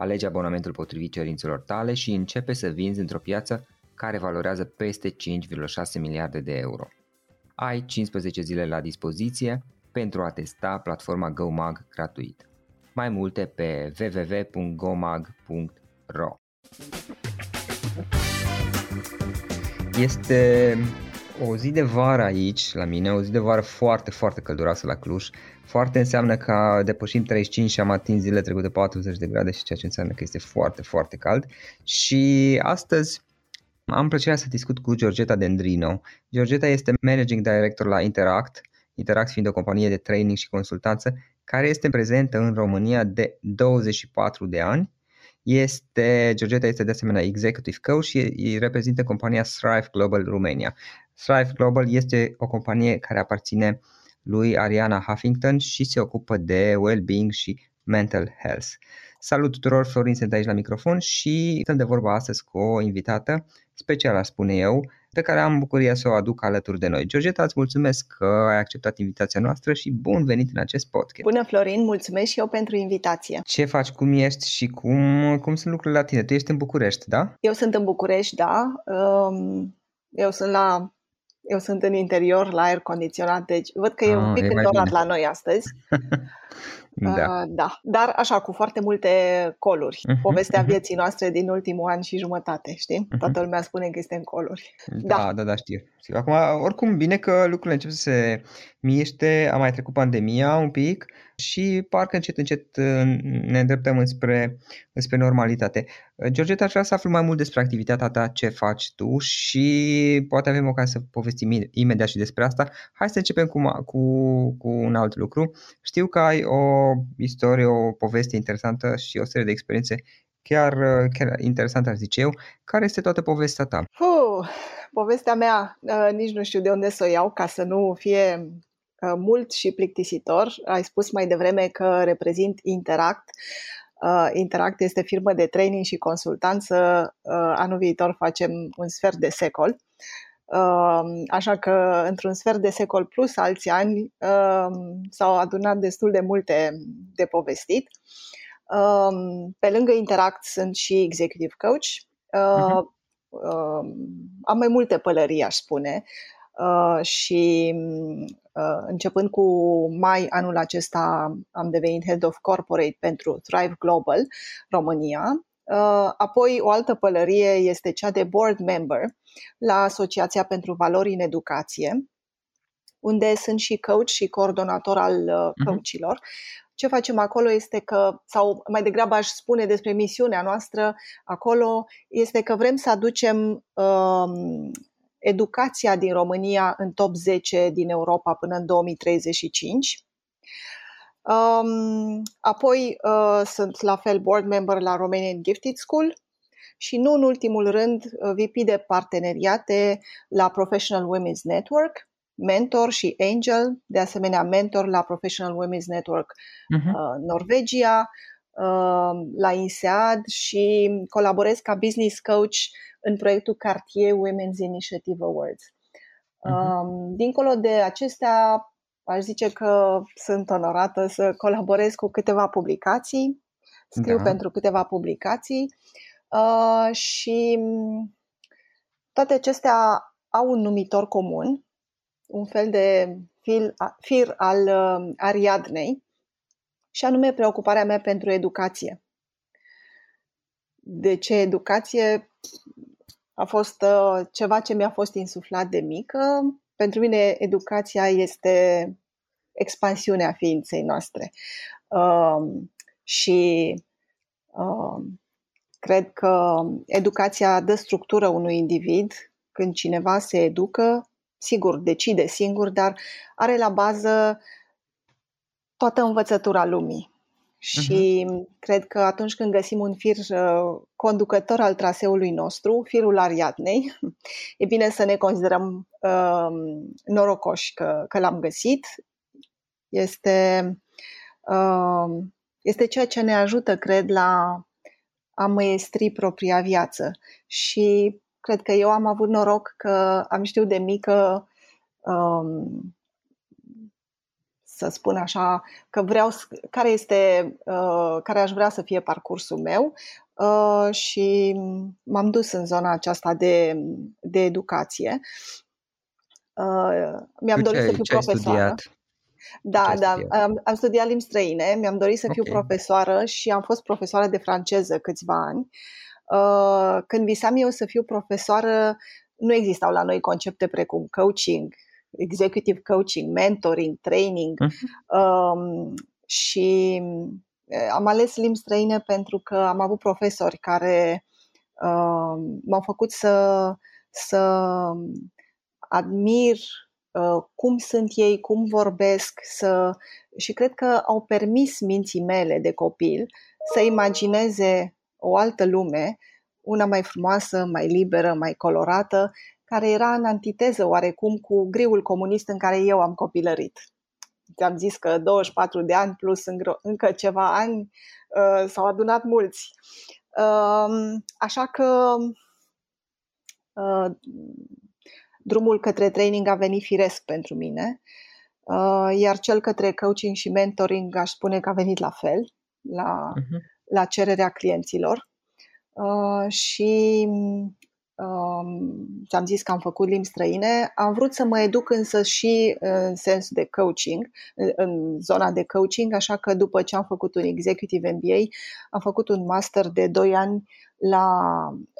Alege abonamentul potrivit cerințelor tale și începe să vinzi într-o piață care valorează peste 5,6 miliarde de euro. Ai 15 zile la dispoziție pentru a testa platforma GoMag gratuit. Mai multe pe www.gomag.ro Este o zi de vară aici la mine, o zi de vară foarte, foarte călduroasă la Cluj. Foarte înseamnă că depășim 35 și am atins zilele trecute 40 de grade și ceea ce înseamnă că este foarte, foarte cald. Și astăzi am plăcerea să discut cu Georgeta Dendrino. Georgeta este Managing Director la Interact, Interact fiind o companie de training și consultanță care este prezentă în România de 24 de ani. Este, Georgeta este de asemenea executive coach și îi reprezintă compania Thrive Global Romania. Thrive Global este o companie care aparține lui Ariana Huffington și se ocupă de well-being și mental health. Salut tuturor, Florin sunt aici la microfon și stăm de vorba astăzi cu o invitată specială, spune eu, pe care am bucuria să o aduc alături de noi. Georgeta, îți mulțumesc că ai acceptat invitația noastră și bun venit în acest podcast. Bună, Florin, mulțumesc și eu pentru invitație. Ce faci, cum ești și cum, cum sunt lucrurile la tine? Tu ești în București, da? Eu sunt în București, da. Um, eu sunt la eu sunt în interior la aer condiționat, deci văd că e ah, un pic îndorat la noi astăzi. da. Uh, da, dar așa, cu foarte multe coluri. Uh-huh, Povestea uh-huh. vieții noastre din ultimul an și jumătate, știi? Uh-huh. Toată lumea spune că este în coluri. Da, da, da, da știu. Acum, oricum, bine că lucrurile încep să se miște, a mai trecut pandemia un pic și parcă încet, încet ne îndreptăm înspre, înspre normalitate. Georgeta, aș vrea să aflu mai mult despre activitatea ta, ce faci tu și poate avem ocazia să povestim imediat și despre asta. Hai să începem cu, cu, cu un alt lucru. Știu că ai o istorie, o poveste interesantă și o serie de experiențe chiar, chiar interesantă, aș zice eu. Care este toată povestea ta? Uh, povestea mea, uh, nici nu știu de unde să o iau ca să nu fie uh, mult și plictisitor. Ai spus mai devreme că reprezint Interact. Uh, Interact este firmă de training și consultanță. Uh, anul viitor facem un sfert de secol. Uh, așa că într-un sfert de secol plus alți ani uh, s-au adunat destul de multe de povestit. Uh, pe lângă Interact sunt și executive coach. Uh-huh uh, am mai multe pălării, aș spune. Uh, și uh, începând cu mai anul acesta am devenit Head of Corporate pentru Thrive Global România. Uh, apoi o altă pălărie este cea de board member la Asociația pentru Valori în Educație, unde sunt și coach și coordonator al uh, mhm. coachilor. Uh-huh. Ce facem acolo este că, sau mai degrabă aș spune despre misiunea noastră acolo, este că vrem să aducem um, educația din România în top 10 din Europa până în 2035. Um, apoi uh, sunt la fel board member la Romanian Gifted School și nu în ultimul rând uh, VP de parteneriate la Professional Women's Network mentor și angel, de asemenea mentor la Professional Women's Network uh-huh. uh, Norvegia, uh, la INSEAD și colaborez ca business coach în proiectul Cartier Women's Initiative Awards. Uh-huh. Uh, dincolo de acestea, aș zice că sunt onorată să colaborez cu câteva publicații, scriu da. pentru câteva publicații uh, și toate acestea au un numitor comun, un fel de fil, fir al uh, Ariadnei, și anume preocuparea mea pentru educație. De ce educație? A fost uh, ceva ce mi-a fost insuflat de mică. Pentru mine educația este expansiunea ființei noastre. Uh, și uh, cred că educația dă structură unui individ. Când cineva se educă, sigur, decide singur, dar are la bază toată învățătura lumii. Și uh-huh. cred că atunci când găsim un fir uh, conducător al traseului nostru, firul Ariadnei, e bine să ne considerăm uh, norocoși că, că l-am găsit. Este, uh, este ceea ce ne ajută, cred, la a măiestri propria viață. Și cred că eu am avut noroc că am știut de mică um, să spun așa, că vreau, care este, uh, care aș vrea să fie parcursul meu uh, și m-am dus în zona aceasta de, de educație. Uh, mi-am dorit să fiu profesoară. Da, da, am, am studiat limbi străine, mi-am dorit să fiu okay. profesoară și am fost profesoară de franceză câțiva ani. Uh, când visam eu să fiu profesoară, nu existau la noi concepte precum coaching, executive coaching, mentoring, training uh-huh. um, și am ales limbi străine pentru că am avut profesori care uh, m-au făcut să, să admir uh, cum sunt ei, cum vorbesc să... și cred că au permis minții mele de copil să imagineze o altă lume, una mai frumoasă, mai liberă, mai colorată, care era în antiteză oarecum cu griul comunist în care eu am copilărit. Ți-am zis că 24 de ani plus încă ceva ani uh, s-au adunat mulți. Uh, așa că uh, drumul către training a venit firesc pentru mine, uh, iar cel către coaching și mentoring aș spune că a venit la fel, la, uh-huh. la cererea clienților. Uh, și ți-am zis că am făcut limbi străine, am vrut să mă educ însă și în sens de coaching, în zona de coaching, așa că după ce am făcut un Executive MBA, am făcut un master de 2 ani la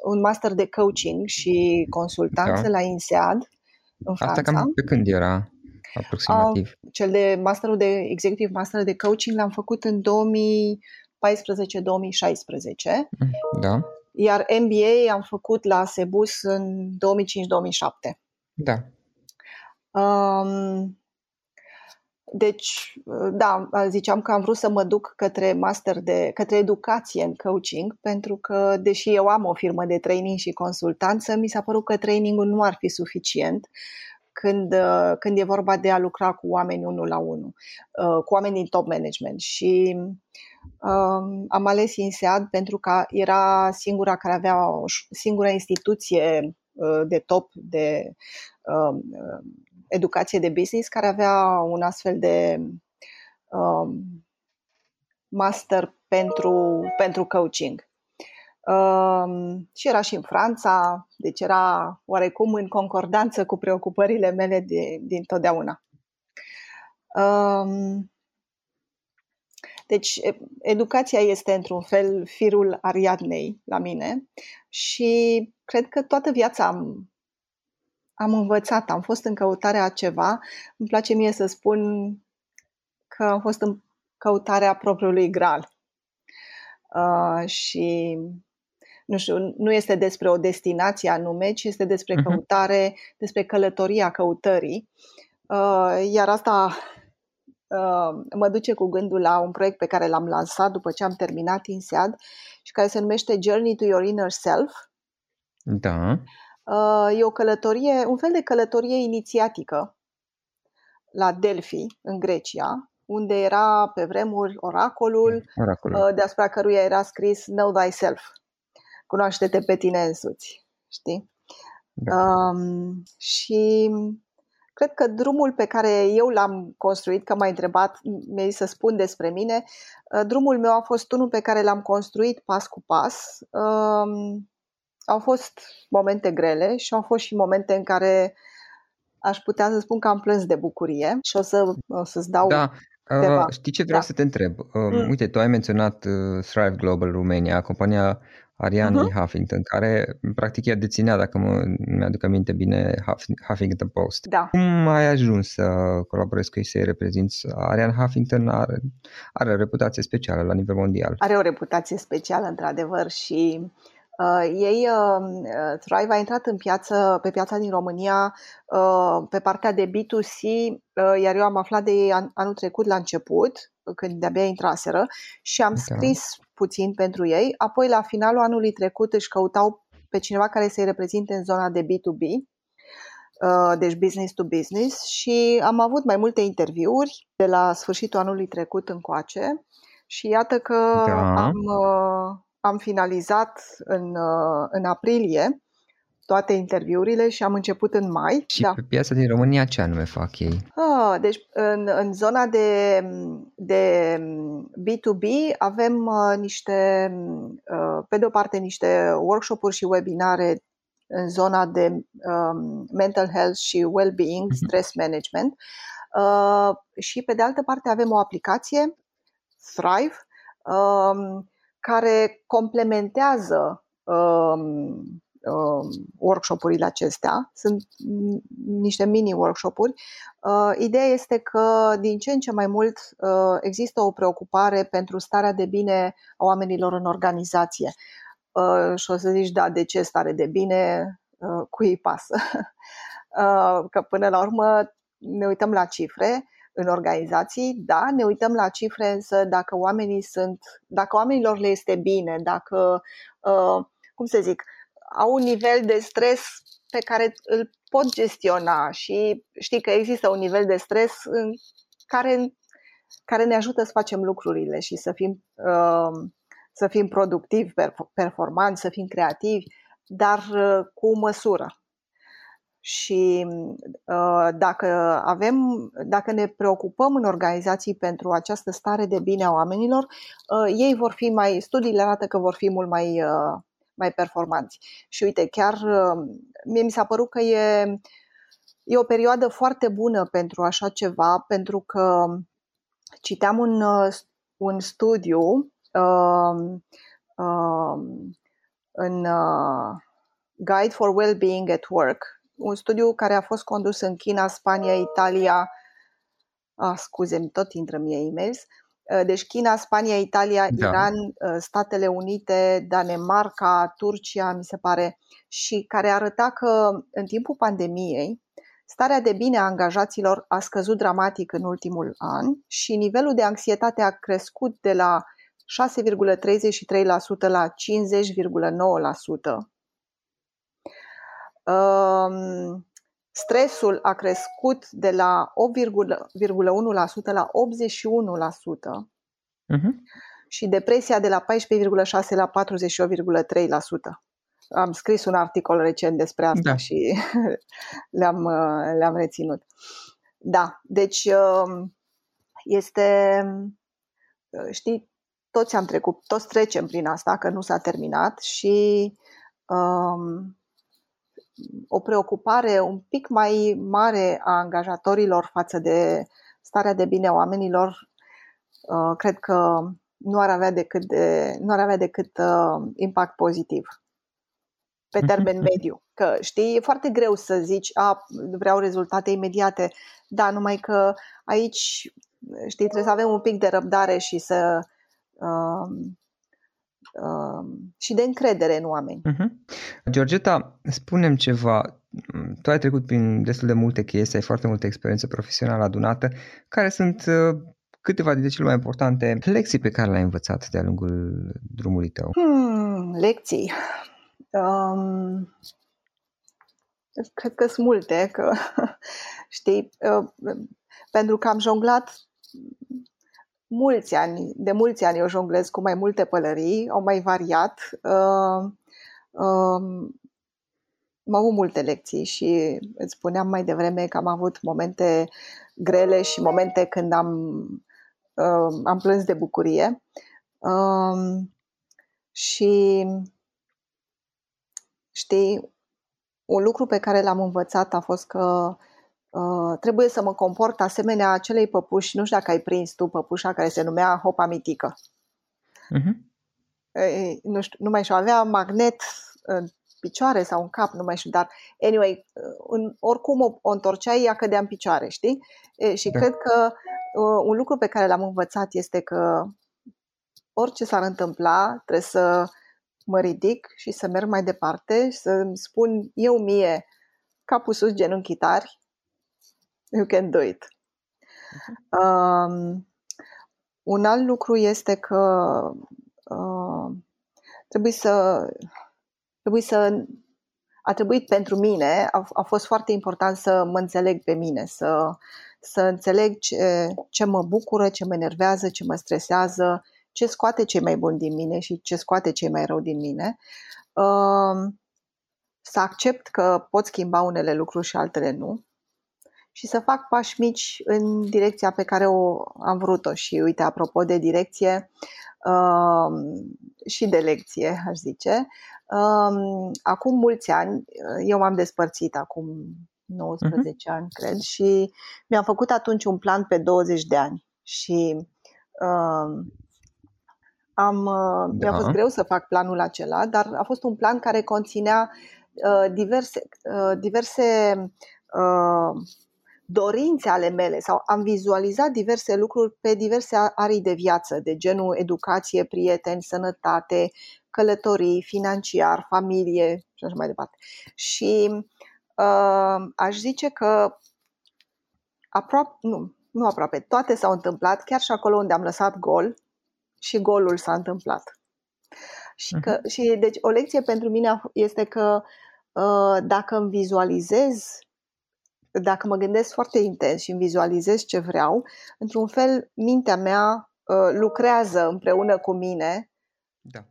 un master de coaching și consultanță da. la INSEAD în Franța. Asta cam pe când era aproximativ? Uh, cel de masterul de Executive Master de Coaching l-am făcut în 2014-2016. Da. Iar MBA am făcut la Sebus în 2005-2007. Da. Um, deci, da, ziceam că am vrut să mă duc către master de, către educație în coaching, pentru că, deși eu am o firmă de training și consultanță, mi s-a părut că trainingul nu ar fi suficient când, când e vorba de a lucra cu oameni unul la unul, uh, cu oameni din top management. Și am ales INSEAD pentru că era singura care avea o singura instituție uh, de top de um, uh, educație de business care avea un astfel de um, master pentru, pentru coaching. Um, și era și în Franța, deci era oarecum în concordanță cu preocupările mele de, din totdeauna. Um, deci, educația este, într-un fel, firul Ariadnei la mine și cred că toată viața am, am învățat, am fost în căutarea ceva. Îmi place mie să spun că am fost în căutarea propriului gral. Uh, și nu știu, nu este despre o destinație anume, ci este despre uh-huh. căutare, despre călătoria căutării. Uh, iar asta Uh, mă duce cu gândul la un proiect pe care l-am lansat după ce am terminat INSEAD și care se numește Journey to Your Inner Self. Da. Uh, e o călătorie, un fel de călătorie inițiatică la Delphi, în Grecia, unde era pe vremuri oracolul, oracolul. Uh, deasupra căruia era scris Know Thyself. Cunoaște-te pe tine însuți. Știi? Da. Um, și cred că drumul pe care eu l-am construit, că m-ai întrebat, mi-ai să spun despre mine, uh, drumul meu a fost unul pe care l-am construit pas cu pas. Um, au fost momente grele și au fost și momente în care aș putea să spun că am plâns de bucurie și o, să, o să-ți dau da. Uh, știi ce vreau da. să te întreb? Uh, mm. Uite, tu ai menționat uh, Thrive Global Romania, compania Ariane uh-huh. Huffington, care practic ea deținea, dacă mă, mi-aduc aminte bine, Huffington Post. Da. Cum ai ajuns să colaborezi cu ei, să-i reprezinți? Ariane Huffington are, are o reputație specială la nivel mondial. Are o reputație specială, într-adevăr, și Uh, ei, uh, uh, Thrive a intrat în piață, pe piața din România uh, pe partea de B2C, uh, iar eu am aflat de ei an, anul trecut la început, când de-abia intraseră, și am da. scris puțin pentru ei. Apoi, la finalul anului trecut, își căutau pe cineva care să-i reprezinte în zona de B2B, uh, deci business to business, și am avut mai multe interviuri de la sfârșitul anului trecut încoace. Și iată că da. am, uh, am finalizat în, uh, în aprilie toate interviurile și am început în mai. Și da. pe piața din România ce anume fac ei? Ah, deci în, în zona de, de B2B avem uh, niște, uh, pe de o parte, niște workshop-uri și webinare în zona de um, mental health și well-being, uh-huh. stress management. Uh, și pe de altă parte avem o aplicație, Thrive, um, care complementează um, um, workshop-urile acestea. Sunt niște mini-workshop-uri. Uh, ideea este că din ce în ce mai mult uh, există o preocupare pentru starea de bine a oamenilor în organizație. Uh, și o să zici, da, de ce stare de bine? Uh, cui îi pasă? uh, că până la urmă ne uităm la cifre în organizații, da, ne uităm la cifre, însă dacă oamenii sunt, dacă oamenilor le este bine, dacă, uh, cum să zic, au un nivel de stres pe care îl pot gestiona și știi că există un nivel de stres în care, care ne ajută să facem lucrurile și să fim, uh, să fim productivi, performanți, să fim creativi, dar uh, cu măsură. Și uh, dacă avem, dacă ne preocupăm în organizații pentru această stare de bine a oamenilor, uh, ei vor fi mai, studiile arată că vor fi mult mai, uh, mai performanți. Și uite, chiar mie mi s-a părut că e, e o perioadă foarte bună pentru așa ceva, pentru că citeam un, un studiu uh, uh, în uh, Guide for Wellbeing at Work, un studiu care a fost condus în China, Spania, Italia, ah, scuze tot intră mie e-mails, uh, deci China, Spania, Italia, da. Iran, uh, Statele Unite, Danemarca, Turcia, mi se pare, și care arăta că în timpul pandemiei starea de bine a angajaților a scăzut dramatic în ultimul an și nivelul de anxietate a crescut de la 6,33% la 50,9% stresul a crescut de la 8,1% la 81% uh-huh. și depresia de la 14,6% la 48,3%. Am scris un articol recent despre asta da. și le-am, le-am reținut. Da, deci um, este, știi, toți am trecut, toți trecem prin asta, că nu s-a terminat și um, o preocupare un pic mai mare a angajatorilor față de starea de bine a oamenilor, uh, cred că nu ar avea decât, de, nu ar avea decât uh, impact pozitiv pe termen mhm. mediu. Că știi, e foarte greu să zici, a, vreau rezultate imediate, da, numai că aici, știi, trebuie să avem un pic de răbdare și să uh, Um, și de încredere în oameni. Uh-huh. Georgeta, spunem ceva. Tu ai trecut prin destul de multe chestii, ai foarte multă experiență profesională adunată. Care sunt uh, câteva dintre cele mai importante lecții pe care le-ai învățat de-a lungul drumului tău? Hmm, lecții. Um, cred că sunt multe, că știi, uh, pentru că am jonglat mulți ani, de mulți ani eu jonglez cu mai multe pălării, au mai variat. Uh, uh, am avut multe lecții și îți spuneam mai devreme că am avut momente grele și momente când am, uh, am plâns de bucurie. Uh, și știi, un lucru pe care l-am învățat a fost că uh, trebuie să mă comport asemenea acelei păpuși, nu știu dacă ai prins tu păpușa care se numea hopa mitică. Uh-huh. E, nu, știu, nu mai știu, avea magnet în picioare sau în cap, nu mai știu, dar anyway, în, oricum o, o întorceai, ea cădea în picioare, știi? E, și da. cred că uh, un lucru pe care l-am învățat este că orice s-ar întâmpla, trebuie să mă ridic și să merg mai departe și să îmi spun eu mie, capul sus, genunchii tari, you can do it. Uh-huh. Um, un alt lucru este că uh, trebuie să trebuie să a trebuit pentru mine, a, a fost foarte important să mă înțeleg pe mine, să, să înțeleg ce, ce mă bucură, ce mă enervează, ce mă stresează, ce scoate cei mai buni din mine și ce scoate cei mai rău din mine. Uh, să accept că pot schimba unele lucruri și altele nu și să fac pași mici în direcția pe care o am vrut-o. Și uite, apropo de direcție uh, și de lecție, aș zice, uh, acum mulți ani, eu m-am despărțit acum 19 uh-huh. ani, cred, și mi-am făcut atunci un plan pe 20 de ani. Și uh, am, da. mi-a fost greu să fac planul acela, dar a fost un plan care conținea uh, diverse, uh, diverse uh, dorințe ale mele sau am vizualizat diverse lucruri pe diverse arii de viață, de genul educație, prieteni, sănătate, călătorii, financiar, familie și așa mai departe. Și uh, aș zice că aproape, nu, nu aproape, toate s-au întâmplat, chiar și acolo unde am lăsat gol și golul s-a întâmplat. Și, că, uh-huh. și deci o lecție pentru mine este că uh, dacă îmi vizualizez dacă mă gândesc foarte intens și îmi vizualizez ce vreau, într-un fel mintea mea uh, lucrează împreună cu mine da.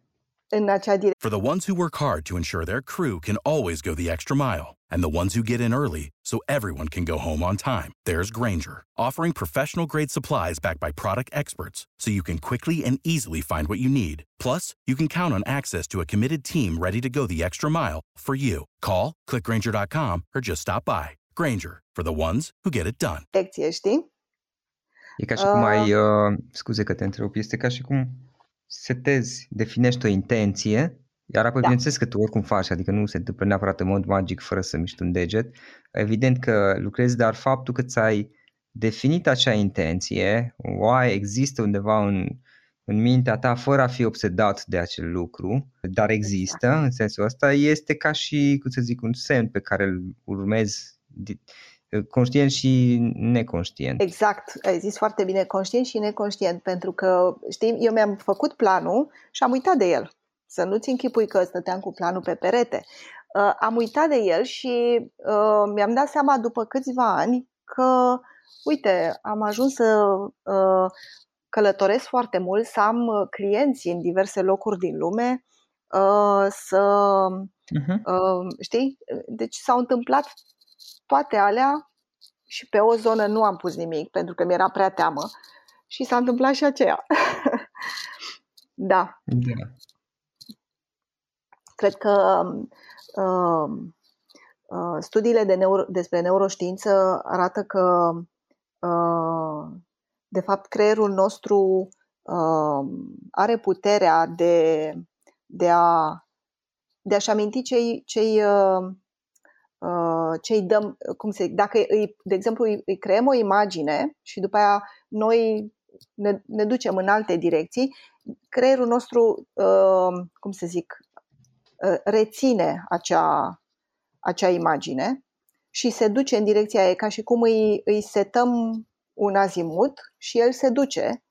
în acea direcție. For the ones who work hard to ensure their crew can always go the extra mile and the ones who get in early so everyone can go home on time, there's Granger, offering professional grade supplies backed by product experts so you can quickly and easily find what you need. Plus, you can count on access to a committed team ready to go the extra mile for you. Call, clickgranger.com or just stop by. Granger, for the ones who get it done. Lecție, știi? E ca și uh... cum ai, uh, scuze că te întrerup, este ca și cum setezi, definești o intenție, iar apoi da. bineînțeles că tu oricum faci, adică nu se întâmplă neapărat în mod magic fără să miști un deget. Evident că lucrezi, dar faptul că ți-ai definit acea intenție, o ai, există undeva în, în mintea ta fără a fi obsedat de acel lucru, dar există exact. în sensul ăsta, este ca și, cum să zic, un semn pe care îl urmezi conștient și neconștient. Exact, ai zis foarte bine, conștient și neconștient, pentru că, știi, eu mi-am făcut planul și am uitat de el. Să nu-ți închipui că stăteam cu planul pe perete. Uh, am uitat de el și uh, mi-am dat seama după câțiva ani că, uite, am ajuns să uh, călătoresc foarte mult, să am uh, clienți în diverse locuri din lume, uh, să, uh-huh. uh, știi, deci s-au întâmplat toate alea și pe o zonă nu am pus nimic pentru că mi-era prea teamă și s-a întâmplat și aceea. da. da. Cred că uh, uh, studiile de neuro, despre neuroștiință arată că uh, de fapt creierul nostru uh, are puterea de, de a de a-și aminti cei, cei uh, Uh, ce îi dăm, cum se, dacă îi, de exemplu îi, îi creăm o imagine și după aia noi ne, ne ducem în alte direcții, creierul nostru, uh, cum să zic, uh, reține acea, acea imagine și se duce în direcția ei ca și cum îi, îi setăm un azimut și el se duce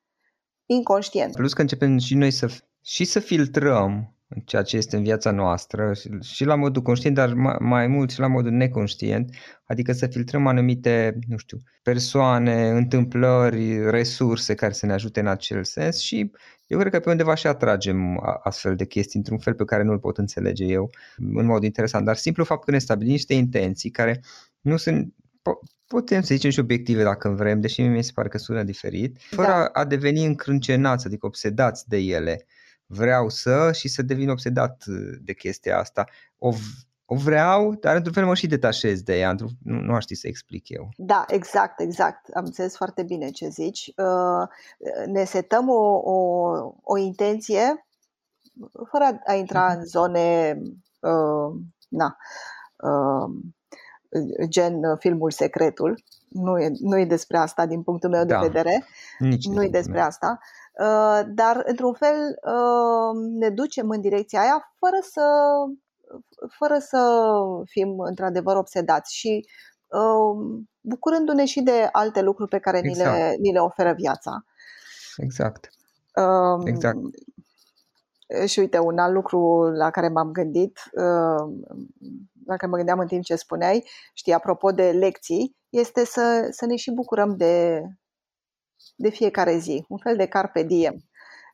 inconștient. Plus că începem și noi să, și să filtrăm în ceea ce este în viața noastră și la modul conștient, dar mai mult și la modul neconștient, adică să filtrăm anumite, nu știu, persoane, întâmplări, resurse care să ne ajute în acel sens și eu cred că pe undeva și atragem astfel de chestii într-un fel pe care nu-l pot înțelege eu în mod interesant, dar simplu fapt că ne stabilim niște intenții care nu sunt putem să zicem și obiective dacă vrem, deși mi se pare că sună diferit, fără da. a deveni încrâncenați, adică obsedați de ele vreau să și să devin obsedat uh, de chestia asta. O, o vreau, dar într-un fel mă și detașez de ea, nu, nu aș ști să explic eu. Da, exact, exact. Am înțeles foarte bine ce zici. Uh, ne setăm o, o, o intenție fără a intra în zone uh, na, uh, gen filmul Secretul. Nu e, nu e despre asta din punctul meu da. de vedere. Nici nu e despre asta. Uh, dar într-un fel uh, ne ducem în direcția aia fără să, fără să fim într-adevăr obsedați și uh, bucurându-ne și de alte lucruri pe care exact. ni, le, exact. ni le oferă viața. Exact. Um, exact. Și uite, un alt lucru la care m-am gândit, la care mă gândeam în timp ce spuneai, știi, apropo de lecții, este să, să ne și bucurăm de, de fiecare zi, un fel de carpe diem.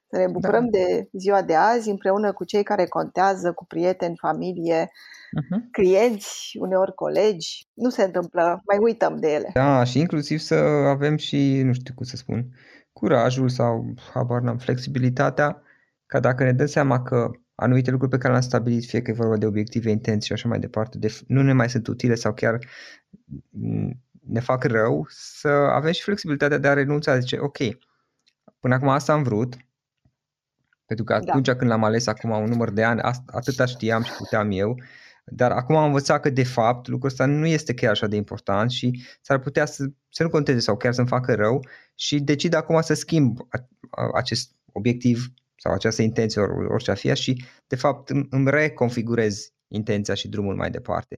Să ne bucurăm da. de ziua de azi împreună cu cei care contează, cu prieteni, familie, uh-huh. clienți, uneori colegi. Nu se întâmplă, mai uităm de ele. Da, și inclusiv să avem și, nu știu cum să spun, curajul sau, habar n-am, flexibilitatea ca dacă ne dăm seama că anumite lucruri pe care le-am stabilit, fie că e vorba de obiective intense și așa mai departe, de, nu ne mai sunt utile sau chiar ne fac rău, să avem și flexibilitatea de a renunța, zice, ok, până acum asta am vrut, pentru că da. atunci da. când l-am ales acum un număr de ani, atâta știam și puteam eu, dar acum am învățat că de fapt lucrul ăsta nu este chiar așa de important și s-ar putea să, să nu conteze sau chiar să-mi facă rău și decid acum să schimb acest obiectiv sau această intenție, orice a fi, și de fapt îmi reconfigurez intenția și drumul mai departe.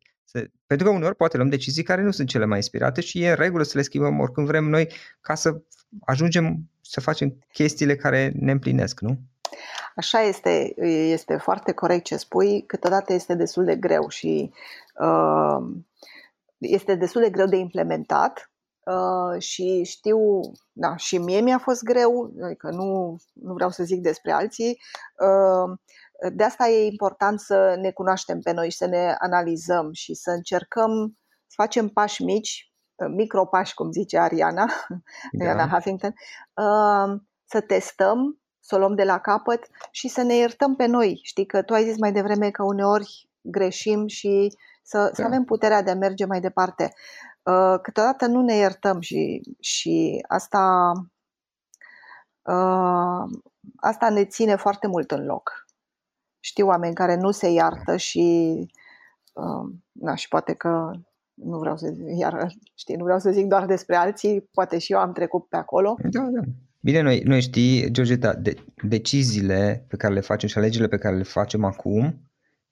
Pentru că uneori poate luăm decizii care nu sunt cele mai inspirate și e în regulă să le schimbăm oricând vrem noi ca să ajungem să facem chestiile care ne împlinesc, nu? Așa este, este foarte corect ce spui, câteodată este destul de greu și uh, este destul de greu de implementat uh, și știu, da, și mie mi-a fost greu, adică nu, nu vreau să zic despre alții, uh, de asta e important să ne cunoaștem pe noi și să ne analizăm și să încercăm să facem pași mici, micropași, cum zice Ariana, da. Ariana Huffington, uh, să testăm, să o luăm de la capăt și să ne iertăm pe noi. Știi că tu ai zis mai devreme că uneori greșim și să, da. să avem puterea de a merge mai departe. Uh, câteodată nu ne iertăm și, și asta, uh, asta ne ține foarte mult în loc știu oameni care nu se iartă și, uh, na, și poate că nu vreau să iar, știi, nu vreau să zic doar despre alții, poate și eu am trecut pe acolo. Da, da. Bine, noi, noi știi, Georgeta, de, deciziile pe care le facem și alegerile pe care le facem acum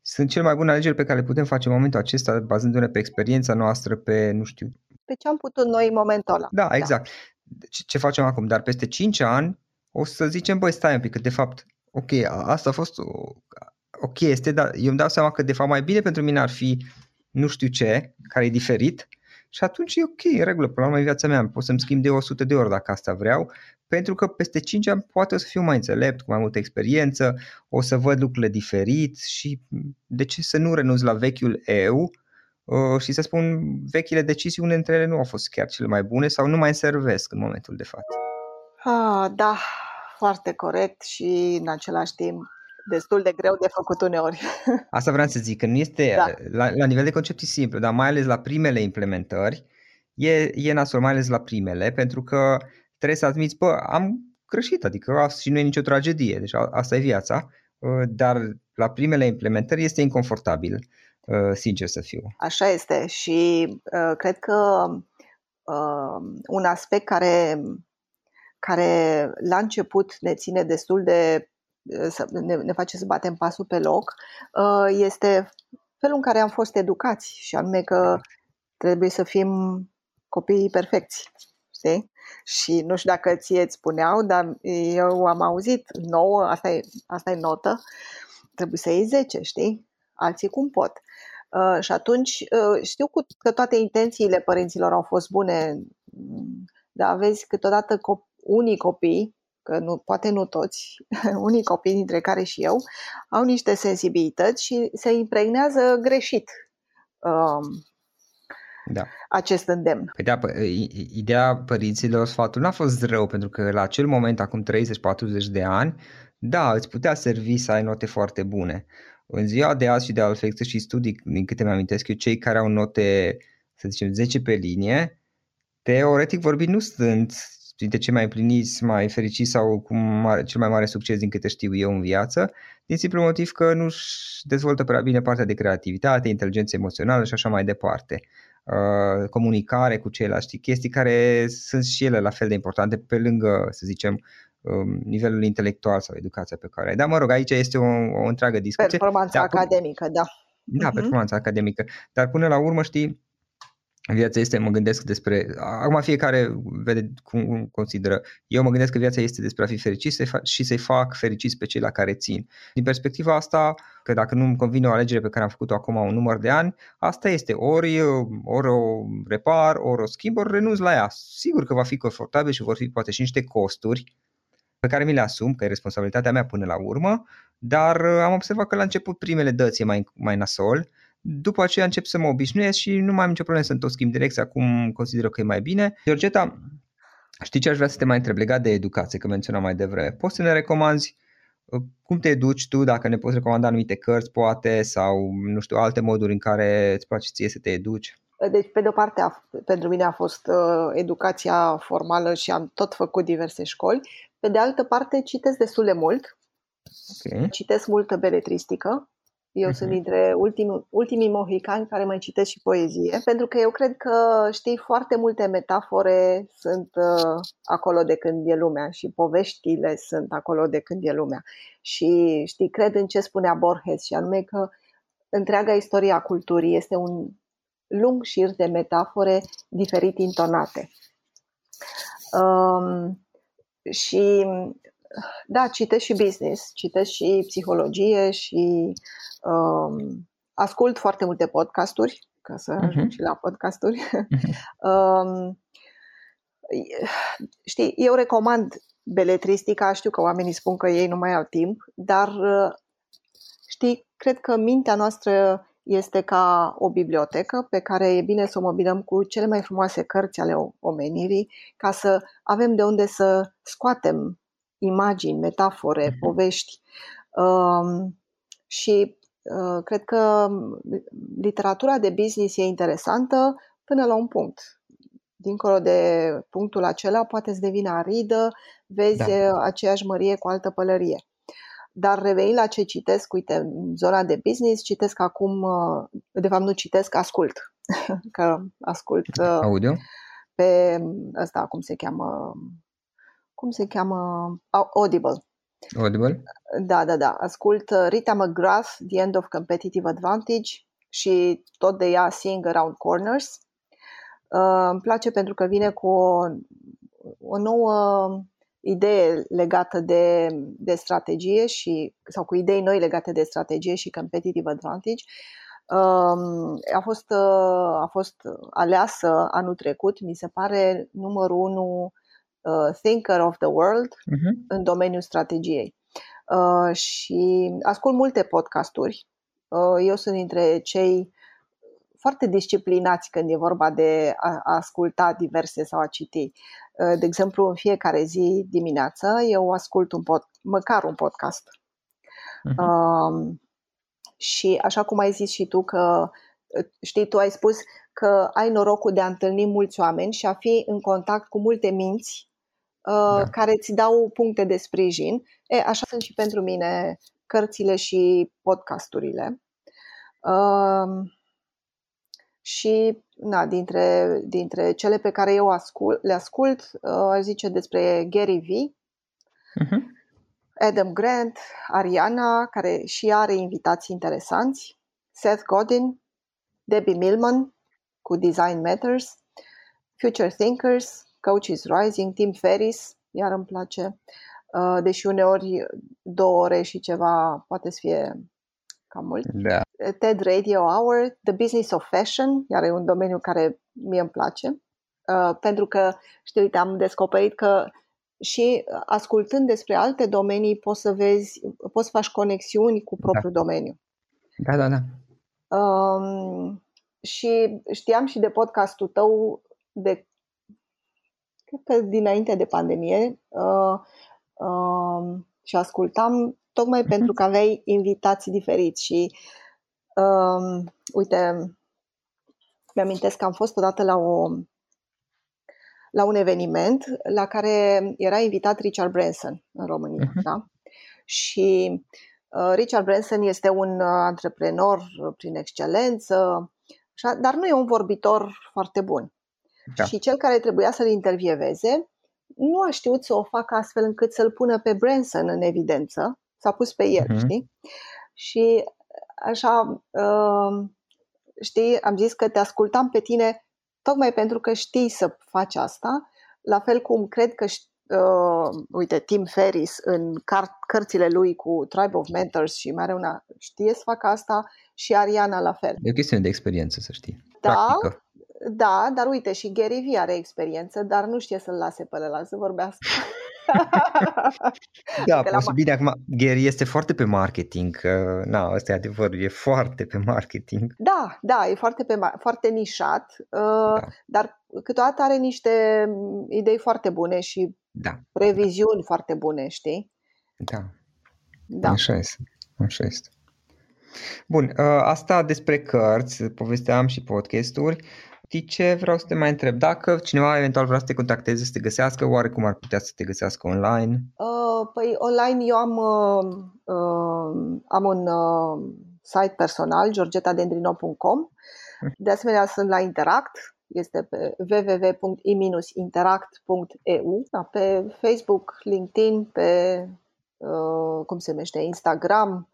sunt cele mai bune alegeri pe care le putem face în momentul acesta, bazându-ne pe experiența noastră, pe, nu știu... Pe ce am putut noi în momentul ăla. Da, exact. Da. Ce, ce facem acum? Dar peste 5 ani o să zicem, băi, stai un pic, că de fapt ok, asta a fost o, o chestie, dar eu îmi dau seama că de fapt mai bine pentru mine ar fi nu știu ce, care e diferit și atunci e ok, în regulă, până la urmă viața mea, pot să-mi schimb de 100 de ori dacă asta vreau, pentru că peste 5 ani poate o să fiu mai înțelept, cu mai multă experiență, o să văd lucrurile diferit și de ce să nu renunț la vechiul eu uh, și să spun vechile decizii, unele dintre ele nu au fost chiar cele mai bune sau nu mai servesc în momentul de față. Ah, da, foarte corect și în același timp destul de greu de făcut uneori. Asta vreau să zic, că nu este, da. la, la nivel de concept e simplu, dar mai ales la primele implementări, e, e nasol, mai ales la primele, pentru că trebuie să admiți, bă, am greșit, adică asta și nu e nicio tragedie, deci asta e viața, ă, dar la primele implementări este inconfortabil, ă, sincer să fiu. Așa este și uh, cred că uh, un aspect care care la început ne ține destul de ne, ne face să batem pasul pe loc, uh, este felul în care am fost educați și anume că trebuie să fim copiii perfecți. Știi? Și nu știu dacă ție îți spuneau, dar eu am auzit nouă, asta e, asta e notă, trebuie să iei 10, știi? Alții cum pot. Uh, și atunci uh, știu că toate intențiile părinților au fost bune, mm, dar vezi câteodată cop- unii copii, că nu, poate nu toți, unii copii dintre care și eu, au niște sensibilități și se impregnează greșit um, da. acest îndemn. Păi da, ideea părinților, sfatul n-a fost rău, pentru că la acel moment, acum 30-40 de ani, da, îți putea servi să ai note foarte bune. În ziua de azi și de altfel există și studii, din câte mi-amintesc eu, cei care au note, să zicem, 10 pe linie, teoretic vorbind nu sunt printre cei mai împliniți, mai fericiți sau cu mare, cel mai mare succes din câte știu eu în viață, din simplu motiv că nu își dezvoltă prea bine partea de creativitate, inteligență emoțională și așa mai departe. Uh, comunicare cu ceilalți, chestii care sunt și ele la fel de importante pe lângă, să zicem, um, nivelul intelectual sau educația pe care ai. Dar mă rog, aici este o, o întreagă discuție. Performanța da, academică, da. Da, uh-huh. performanța academică. Dar până la urmă, știi, viața este, mă gândesc despre, acum fiecare vede cum consideră, eu mă gândesc că viața este despre a fi fericit și să-i fac fericiți pe cei la care țin. Din perspectiva asta, că dacă nu-mi convine o alegere pe care am făcut-o acum un număr de ani, asta este, ori, ori o repar, ori o schimb, ori renunț la ea. Sigur că va fi confortabil și vor fi poate și niște costuri pe care mi le asum, că e responsabilitatea mea până la urmă, dar am observat că la început primele dăți e mai, mai nasol, după aceea încep să mă obișnuiesc și nu mai am nicio problemă să tot schimb direcția acum consider că e mai bine. Georgeta, știi ce aș vrea să te mai întreb legat de educație, că menționam mai devreme. Poți să ne recomanzi uh, cum te educi tu, dacă ne poți recomanda anumite cărți, poate, sau, nu știu, alte moduri în care îți place ție să te educi? Deci, pe de-o parte, a, pentru mine a fost uh, educația formală și am tot făcut diverse școli. Pe de altă parte, citesc destul de mult. Okay. Citesc multă beletristică. Eu uh-huh. sunt dintre ultimii, ultimii mohicani care mai citesc și poezie, pentru că eu cred că, știi, foarte multe metafore sunt uh, acolo de când e lumea și poveștile sunt acolo de când e lumea. Și, știi, cred în ce spunea Borges și anume că întreaga istorie a culturii este un lung șir de metafore diferit intonate. Um, și da, citesc și business, citesc și psihologie și Um, ascult foarte multe podcasturi, ca să uh-huh. ajung și la podcasturi. Uh-huh. um, știi, eu recomand beletristica, știu că oamenii spun că ei nu mai au timp, dar știi, cred că mintea noastră este ca o bibliotecă pe care e bine să o mobilăm cu cele mai frumoase cărți ale omenirii ca să avem de unde să scoatem imagini, metafore, uh-huh. povești. Um, și Uh, cred că literatura de business e interesantă până la un punct. Dincolo de punctul acela, poate să devină aridă, vezi da. Uh, aceeași mărie cu altă pălărie. Dar revenind la ce citesc, uite, în zona de business, citesc acum, uh, de fapt nu citesc, ascult. că ascult Audio? pe ăsta, cum se cheamă, cum se cheamă, Audible. Audible? Da, da, da. Ascult uh, Rita McGrath, The End of Competitive Advantage și tot de ea Seeing Around Corners. Uh, îmi place pentru că vine cu o, o nouă idee legată de, de strategie și, sau cu idei noi legate de strategie și competitive advantage. Um, a, fost, uh, a fost aleasă anul trecut, mi se pare, numărul 1 uh, thinker of the world uh-huh. în domeniul strategiei. Uh, și ascult multe podcasturi. Uh, eu sunt dintre cei foarte disciplinați când e vorba de a, a asculta diverse sau a citi. Uh, de exemplu, în fiecare zi dimineață eu ascult un pod, măcar un podcast. Uh-huh. Uh, și așa cum ai zis și tu că știi, tu ai spus că ai norocul de a întâlni mulți oameni și a fi în contact cu multe minți Uh, da. care îți dau puncte de sprijin. E, așa sunt și pentru mine cărțile și podcasturile. Uh, și na, dintre, dintre cele pe care eu ascult, le ascult, uh, aș zice despre Gary V, uh-huh. Adam Grant, Ariana, care și are invitații interesanți, Seth Godin, Debbie Millman cu Design Matters, Future Thinkers, Coaches Rising, Tim Ferris, iar îmi place. uh, deși uneori două ore și ceva poate să fie cam mult. Da. TED Radio Hour, The Business of Fashion, iar e un domeniu care mie îmi place, uh, pentru că, știi, uite, am descoperit că și ascultând despre alte domenii poți să vezi, poți să faci conexiuni cu propriul da. domeniu. Da, da, da. Um, și știam și de podcastul tău de cred că dinainte de pandemie uh, uh, și ascultam tocmai mm-hmm. pentru că aveai invitații diferiți și uh, uite, mi-amintesc că am fost odată la o la un eveniment la care era invitat Richard Branson în România. Uh-huh. Da? Și uh, Richard Branson este un uh, antreprenor prin excelență, dar nu e un vorbitor foarte bun. Da. Și cel care trebuia să-l intervieveze nu a știut să o facă astfel încât să-l pună pe Branson în evidență. S-a pus pe el, uh-huh. știi? Și așa, uh, știi, am zis că te ascultam pe tine tocmai pentru că știi să faci asta, la fel cum cred că uh, uite, Tim Ferris în car- cărțile lui cu Tribe of Mentors și mai are una, știe să facă asta și Ariana la fel. E o chestiune de experiență, să știi. Da, Practică. Da, dar uite, și Gary Vee are experiență, dar nu știe să-l lase pe ăla să vorbească. da, poți, bine, acum Gary este foarte pe marketing, uh, na, ăsta e adevărul, e foarte pe marketing. Da, da, e foarte, pe, foarte nișat, uh, da. dar câteodată are niște idei foarte bune și da. previziuni da. foarte bune, știi? Da. da. Așa este. Așa este. Bun, uh, asta despre cărți, povesteam și podcasturi. Știi ce vreau să te mai întreb? Dacă cineva eventual vrea să te contacteze, să te găsească, oare cum ar putea să te găsească online? Uh, păi online eu am, uh, uh, am un uh, site personal, georgetadendrino.com. De asemenea sunt la Interact, este pe www.i-interact.eu, da, pe Facebook, LinkedIn, pe uh, cum se numește, Instagram,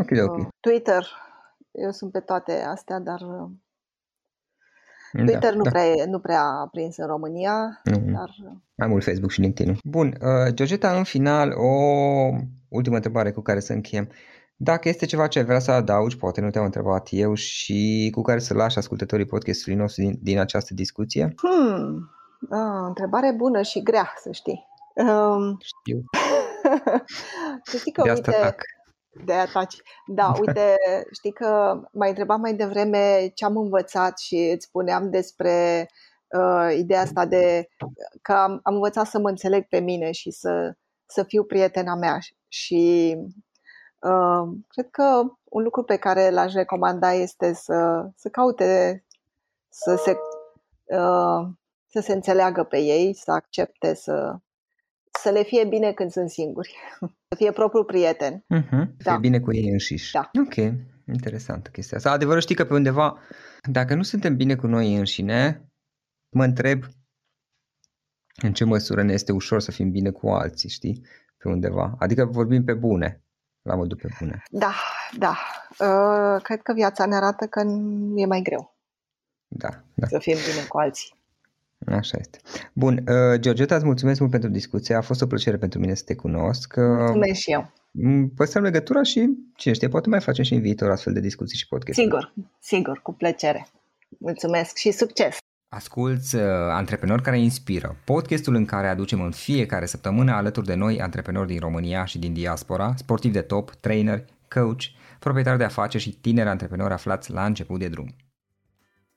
okay, okay. Uh, Twitter. Eu sunt pe toate astea, dar uh, Twitter da, nu, da. Prea, nu prea a prins în România, mm-hmm. dar... Mai mult Facebook și LinkedIn. Bun, uh, Georgeta, în final, o ultimă întrebare cu care să încheiem. Dacă este ceva ce ai vrea să adaugi, poate nu te-am întrebat eu și cu care să lași ascultătorii podcastului nostru din, din această discuție? Hmm, a, întrebare bună și grea, să știi. Um, Știu. să știi că, De asta uite, tac de ataci. Da, uite, știi că m-ai întrebat mai devreme ce am învățat și îți spuneam despre uh, ideea asta de că am, am învățat să mă înțeleg pe mine și să, să fiu prietena mea și uh, cred că un lucru pe care l-aș recomanda este să, să caute să se, uh, să se înțeleagă pe ei, să accepte să, să le fie bine când sunt singuri. Să fie propriul prieten. Uh-huh. Să da. fie bine cu ei înșiși. Da. Ok, interesantă chestia asta. Adevărul știi că pe undeva, dacă nu suntem bine cu noi înșine, mă întreb în ce măsură ne este ușor să fim bine cu alții, știi? Pe undeva. Adică vorbim pe bune, la modul pe bune. Da, da. Uh, cred că viața ne arată că e mai greu. Da, da. Să fim bine cu alții. Așa este. Bun, uh, Georgeta, îți mulțumesc mult pentru discuție. A fost o plăcere pentru mine să te cunosc. Uh, mulțumesc și eu. Păstrăm legătura și, cine știe, poate mai facem și în viitor astfel de discuții și podcast. Sigur, sigur, cu plăcere. Mulțumesc și succes! Asculți uh, Antreprenori care inspiră, podcastul în care aducem în fiecare săptămână alături de noi antreprenori din România și din diaspora, sportivi de top, trainer, coach, proprietari de afaceri și tineri antreprenori aflați la început de drum.